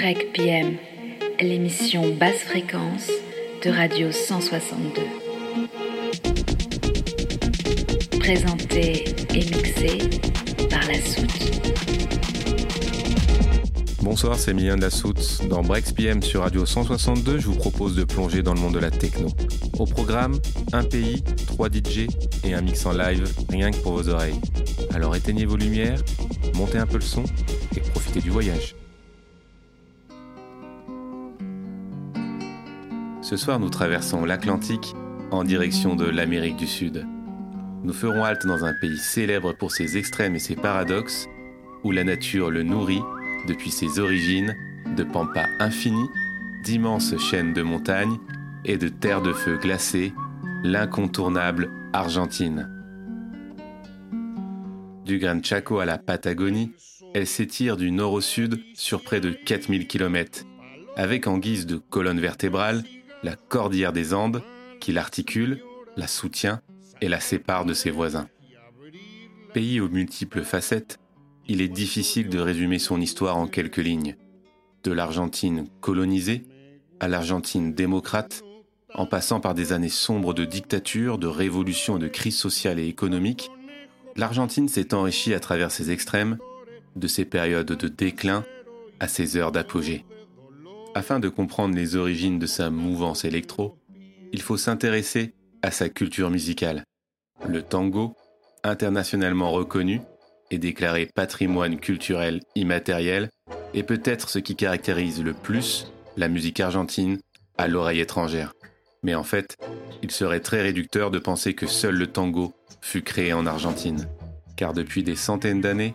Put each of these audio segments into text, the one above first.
Break PM, l'émission basse fréquence de Radio 162. Présentée et mixée par la soute. Bonsoir, c'est Emilien de la Soute. Dans Breaks PM sur Radio 162, je vous propose de plonger dans le monde de la techno. Au programme, un pays, trois DJ et un mix en live, rien que pour vos oreilles. Alors éteignez vos lumières, montez un peu le son et profitez du voyage. Ce soir, nous traversons l'Atlantique en direction de l'Amérique du Sud. Nous ferons halte dans un pays célèbre pour ses extrêmes et ses paradoxes, où la nature le nourrit depuis ses origines, de pampas infinis, d'immenses chaînes de montagnes et de terres de feu glacées, l'incontournable Argentine. Du Gran Chaco à la Patagonie, elle s'étire du nord au sud sur près de 4000 km, avec en guise de colonne vertébrale la cordillère des Andes qui l'articule, la soutient et la sépare de ses voisins. Pays aux multiples facettes, il est difficile de résumer son histoire en quelques lignes. De l'Argentine colonisée à l'Argentine démocrate, en passant par des années sombres de dictature, de révolution et de crise sociale et économique, l'Argentine s'est enrichie à travers ses extrêmes, de ses périodes de déclin à ses heures d'apogée. Afin de comprendre les origines de sa mouvance électro, il faut s'intéresser à sa culture musicale. Le tango, internationalement reconnu et déclaré patrimoine culturel immatériel, est peut-être ce qui caractérise le plus la musique argentine à l'oreille étrangère. Mais en fait, il serait très réducteur de penser que seul le tango fut créé en Argentine. Car depuis des centaines d'années,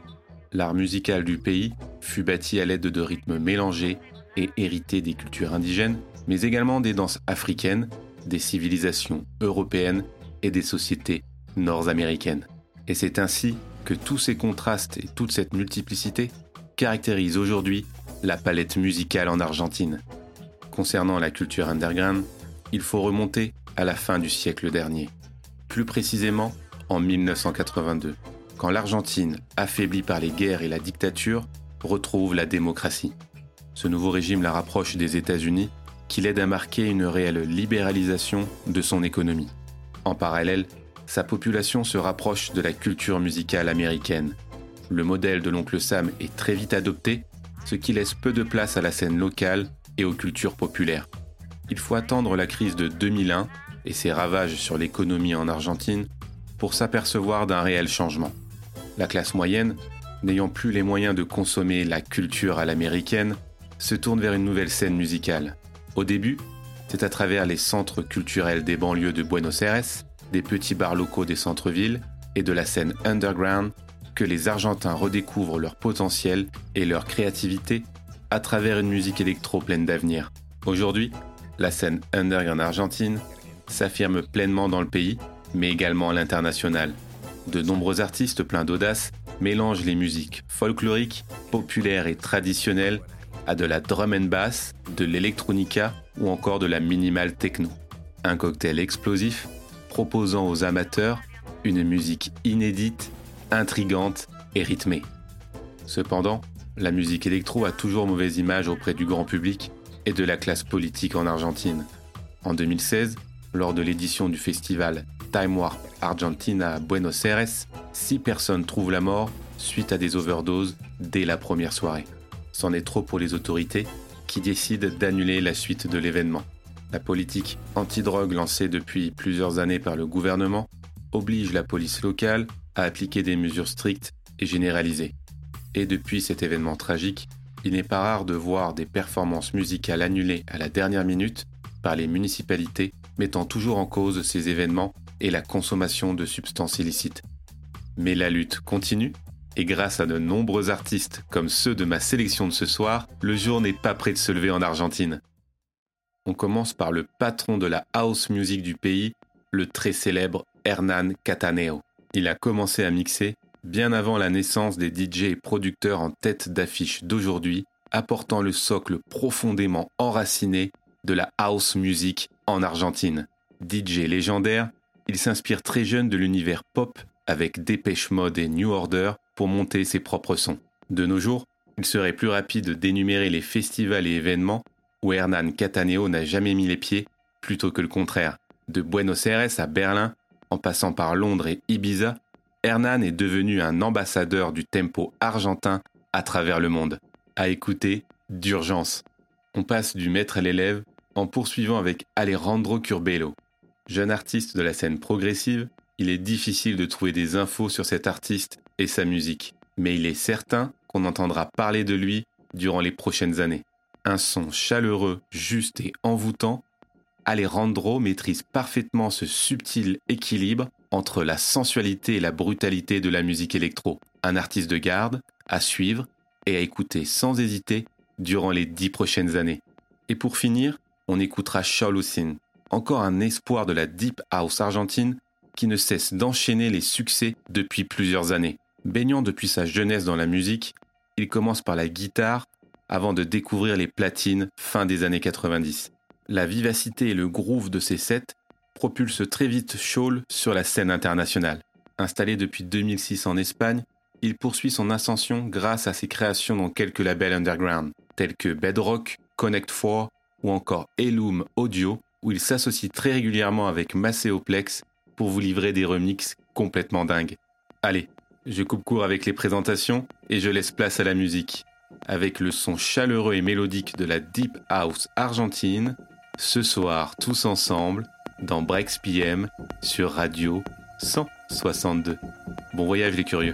l'art musical du pays fut bâti à l'aide de rythmes mélangés et hérités des cultures indigènes, mais également des danses africaines, des civilisations européennes et des sociétés nord-américaines. Et c'est ainsi que tous ces contrastes et toute cette multiplicité caractérisent aujourd'hui la palette musicale en Argentine. Concernant la culture underground, il faut remonter à la fin du siècle dernier, plus précisément en 1982, quand l'Argentine, affaiblie par les guerres et la dictature, retrouve la démocratie. Ce nouveau régime la rapproche des États-Unis, qui l'aide à marquer une réelle libéralisation de son économie. En parallèle, sa population se rapproche de la culture musicale américaine. Le modèle de l'oncle Sam est très vite adopté, ce qui laisse peu de place à la scène locale et aux cultures populaires. Il faut attendre la crise de 2001 et ses ravages sur l'économie en Argentine pour s'apercevoir d'un réel changement. La classe moyenne, n'ayant plus les moyens de consommer la culture à l'américaine, se tourne vers une nouvelle scène musicale. Au début, c'est à travers les centres culturels des banlieues de Buenos Aires, des petits bars locaux des centres-villes et de la scène underground que les Argentins redécouvrent leur potentiel et leur créativité à travers une musique électro pleine d'avenir. Aujourd'hui, la scène underground argentine s'affirme pleinement dans le pays, mais également à l'international. De nombreux artistes pleins d'audace mélangent les musiques folkloriques, populaires et traditionnelles à de la drum and bass, de l'electronica ou encore de la minimal techno. Un cocktail explosif proposant aux amateurs une musique inédite, intrigante et rythmée. Cependant, la musique électro a toujours mauvaise image auprès du grand public et de la classe politique en Argentine. En 2016, lors de l'édition du festival Time Warp Argentina à Buenos Aires, six personnes trouvent la mort suite à des overdoses dès la première soirée. C'en est trop pour les autorités qui décident d'annuler la suite de l'événement. La politique anti-drogue lancée depuis plusieurs années par le gouvernement oblige la police locale à appliquer des mesures strictes et généralisées. Et depuis cet événement tragique, il n'est pas rare de voir des performances musicales annulées à la dernière minute par les municipalités mettant toujours en cause ces événements et la consommation de substances illicites. Mais la lutte continue et grâce à de nombreux artistes comme ceux de ma sélection de ce soir, le jour n'est pas prêt de se lever en Argentine. On commence par le patron de la house music du pays, le très célèbre Hernan Cataneo. Il a commencé à mixer bien avant la naissance des DJ et producteurs en tête d'affiche d'aujourd'hui, apportant le socle profondément enraciné de la house music en Argentine. DJ légendaire, il s'inspire très jeune de l'univers pop avec Dépêche Mode et New Order pour monter ses propres sons. De nos jours, Il serait plus rapide d'énumérer les festivals et événements où Hernan Cataneo n'a jamais mis les pieds, plutôt que le contraire. De Buenos Aires à Berlin, en passant par Londres et Ibiza, Hernan est devenu un ambassadeur du tempo argentin à travers le monde. À écouter, d'urgence. On passe du maître à l'élève en poursuivant avec Alejandro Curbelo. Jeune artiste de la scène progressive, il est difficile de trouver des infos sur cet artiste et sa musique, mais il est certain qu'on entendra parler de lui durant les prochaines années. Un son chaleureux, juste et envoûtant, Alejandro maîtrise parfaitement ce subtil équilibre entre la sensualité et la brutalité de la musique électro. Un artiste de garde, à suivre et à écouter sans hésiter durant les dix prochaines années. Et pour finir, on écoutera Shaolusin, encore un espoir de la Deep House argentine qui ne cesse d'enchaîner les succès depuis plusieurs années. Baignant depuis sa jeunesse dans la musique, il commence par la guitare avant de découvrir les platines fin des années 90. La vivacité et le groove de ses sets propulsent très vite Shawl sur la scène internationale. Installé depuis 2006 en Espagne, il poursuit son ascension grâce à ses créations dans quelques labels underground, tels que Bedrock, Connect 4 ou encore Elum Audio, où il s'associe très régulièrement avec Macéoplex pour vous livrer des remixes complètement dingues. Allez, je coupe court avec les présentations et je laisse place à la musique. Avec le son chaleureux et mélodique de la Deep House argentine, ce soir tous ensemble dans Breaks PM sur Radio 162. Bon voyage les curieux.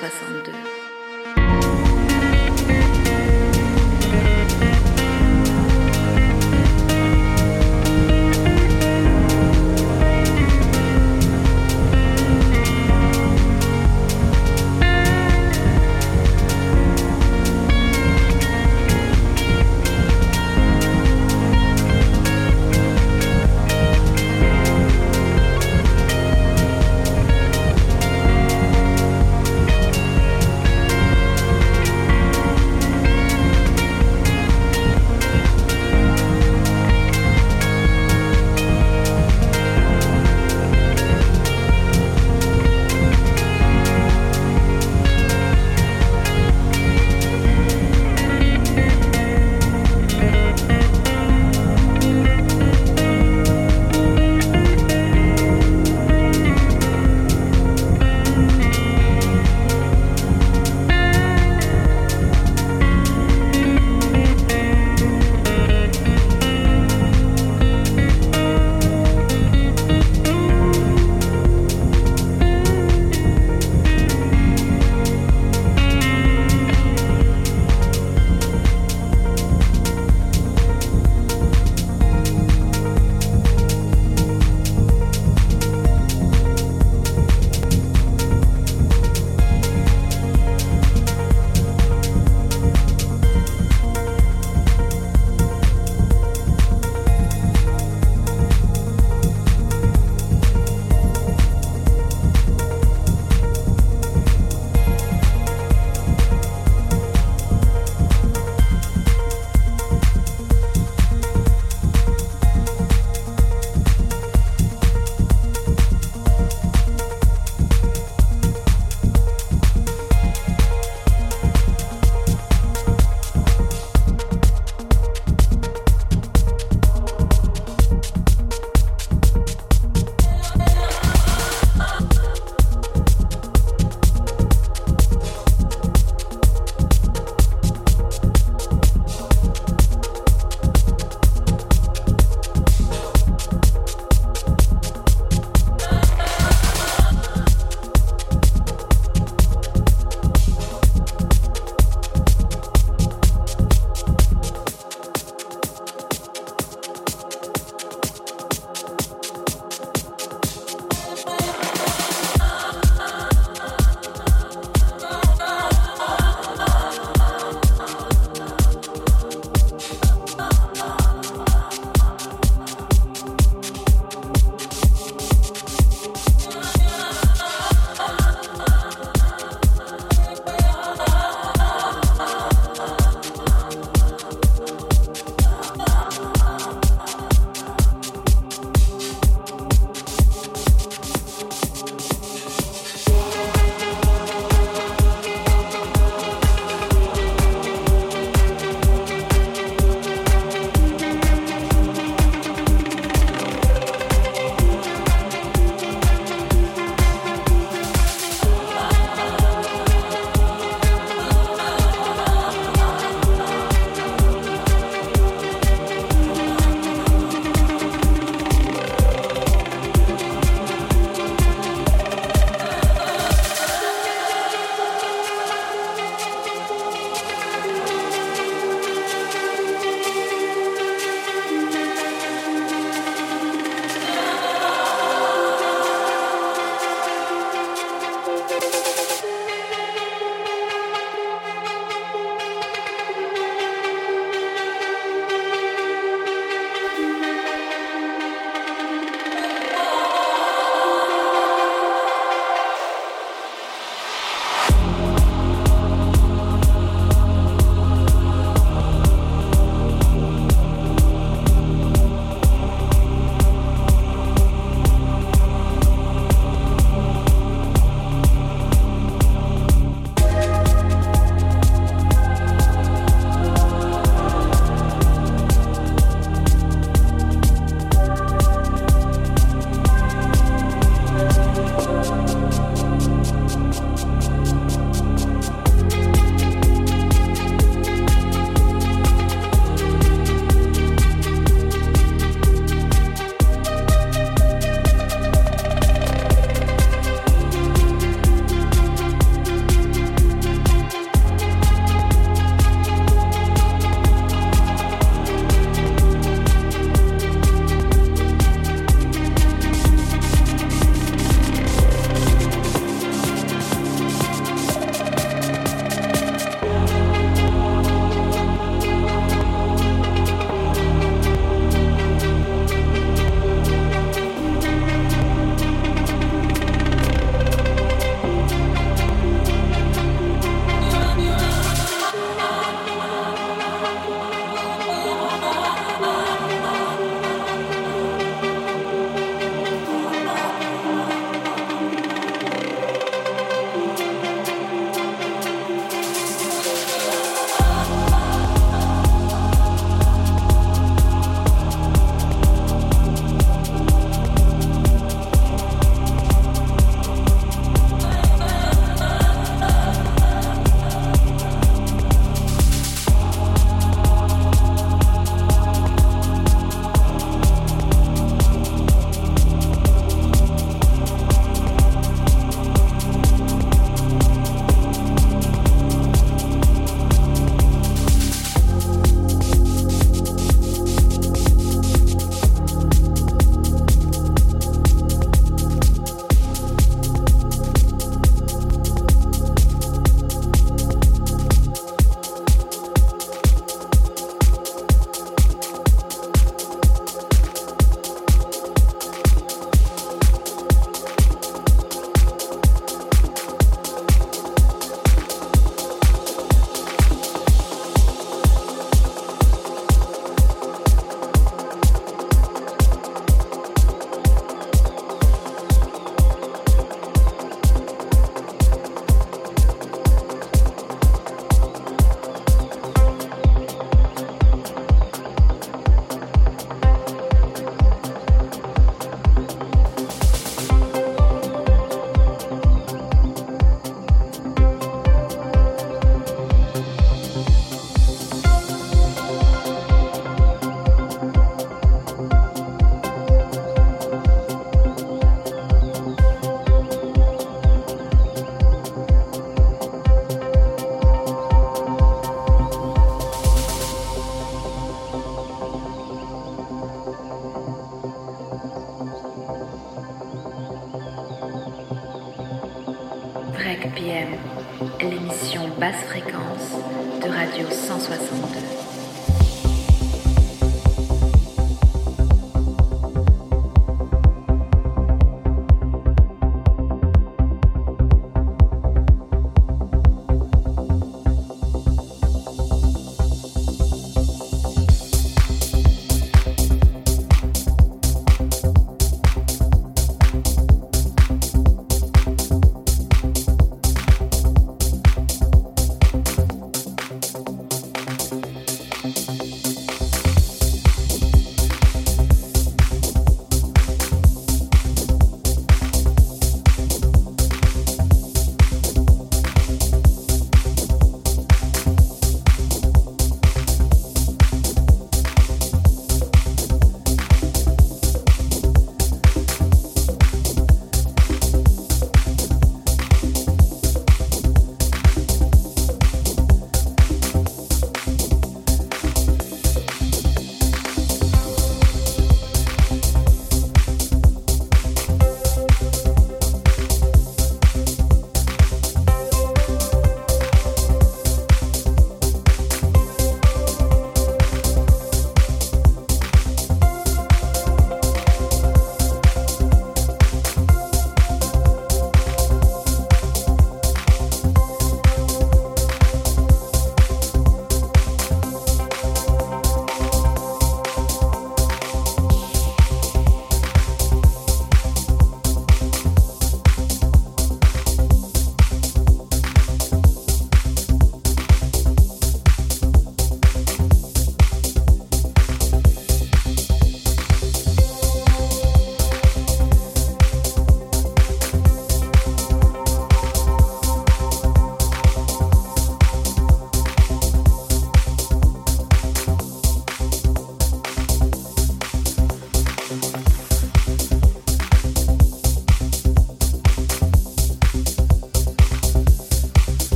1962.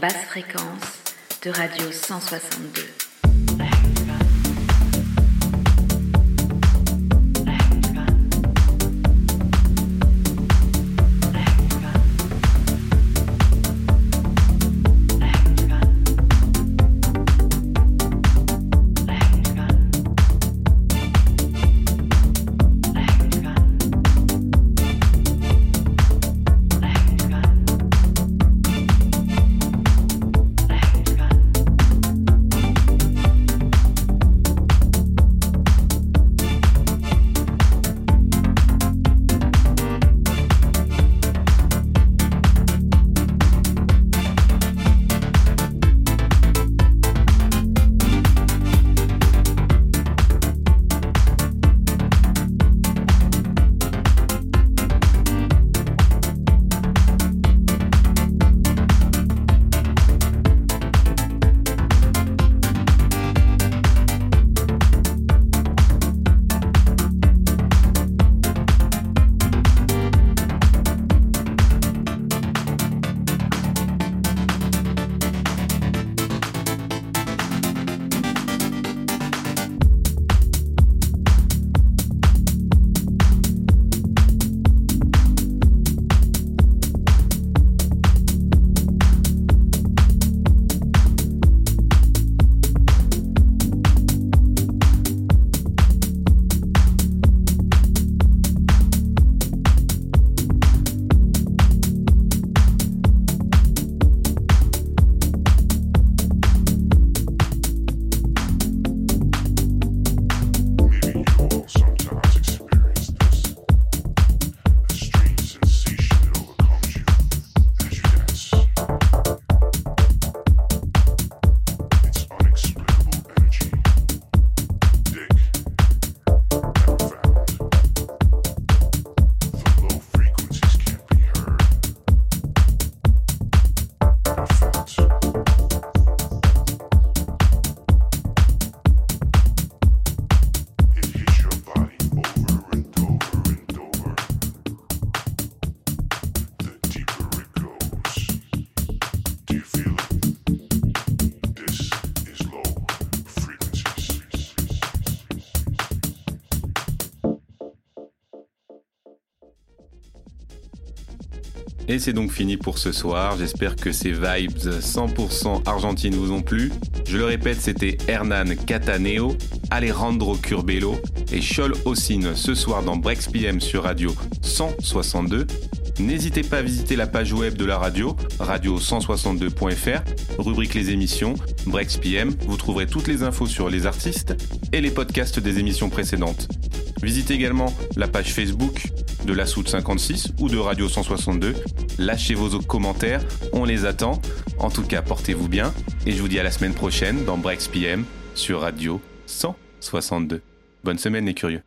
Basse fréquence de Radio 162. C'est donc fini pour ce soir. J'espère que ces vibes 100% argentines vous ont plu. Je le répète, c'était Hernan Cataneo, Alejandro Curbelo et Chol Ossine ce soir dans Brex PM sur Radio 162. N'hésitez pas à visiter la page web de la radio, radio162.fr, rubrique les émissions, Brex PM, vous trouverez toutes les infos sur les artistes et les podcasts des émissions précédentes. Visitez également la page Facebook de la Soute 56 ou de Radio 162. Lâchez vos commentaires, on les attend. En tout cas, portez-vous bien et je vous dis à la semaine prochaine dans Brex PM sur Radio 162. Bonne semaine les curieux.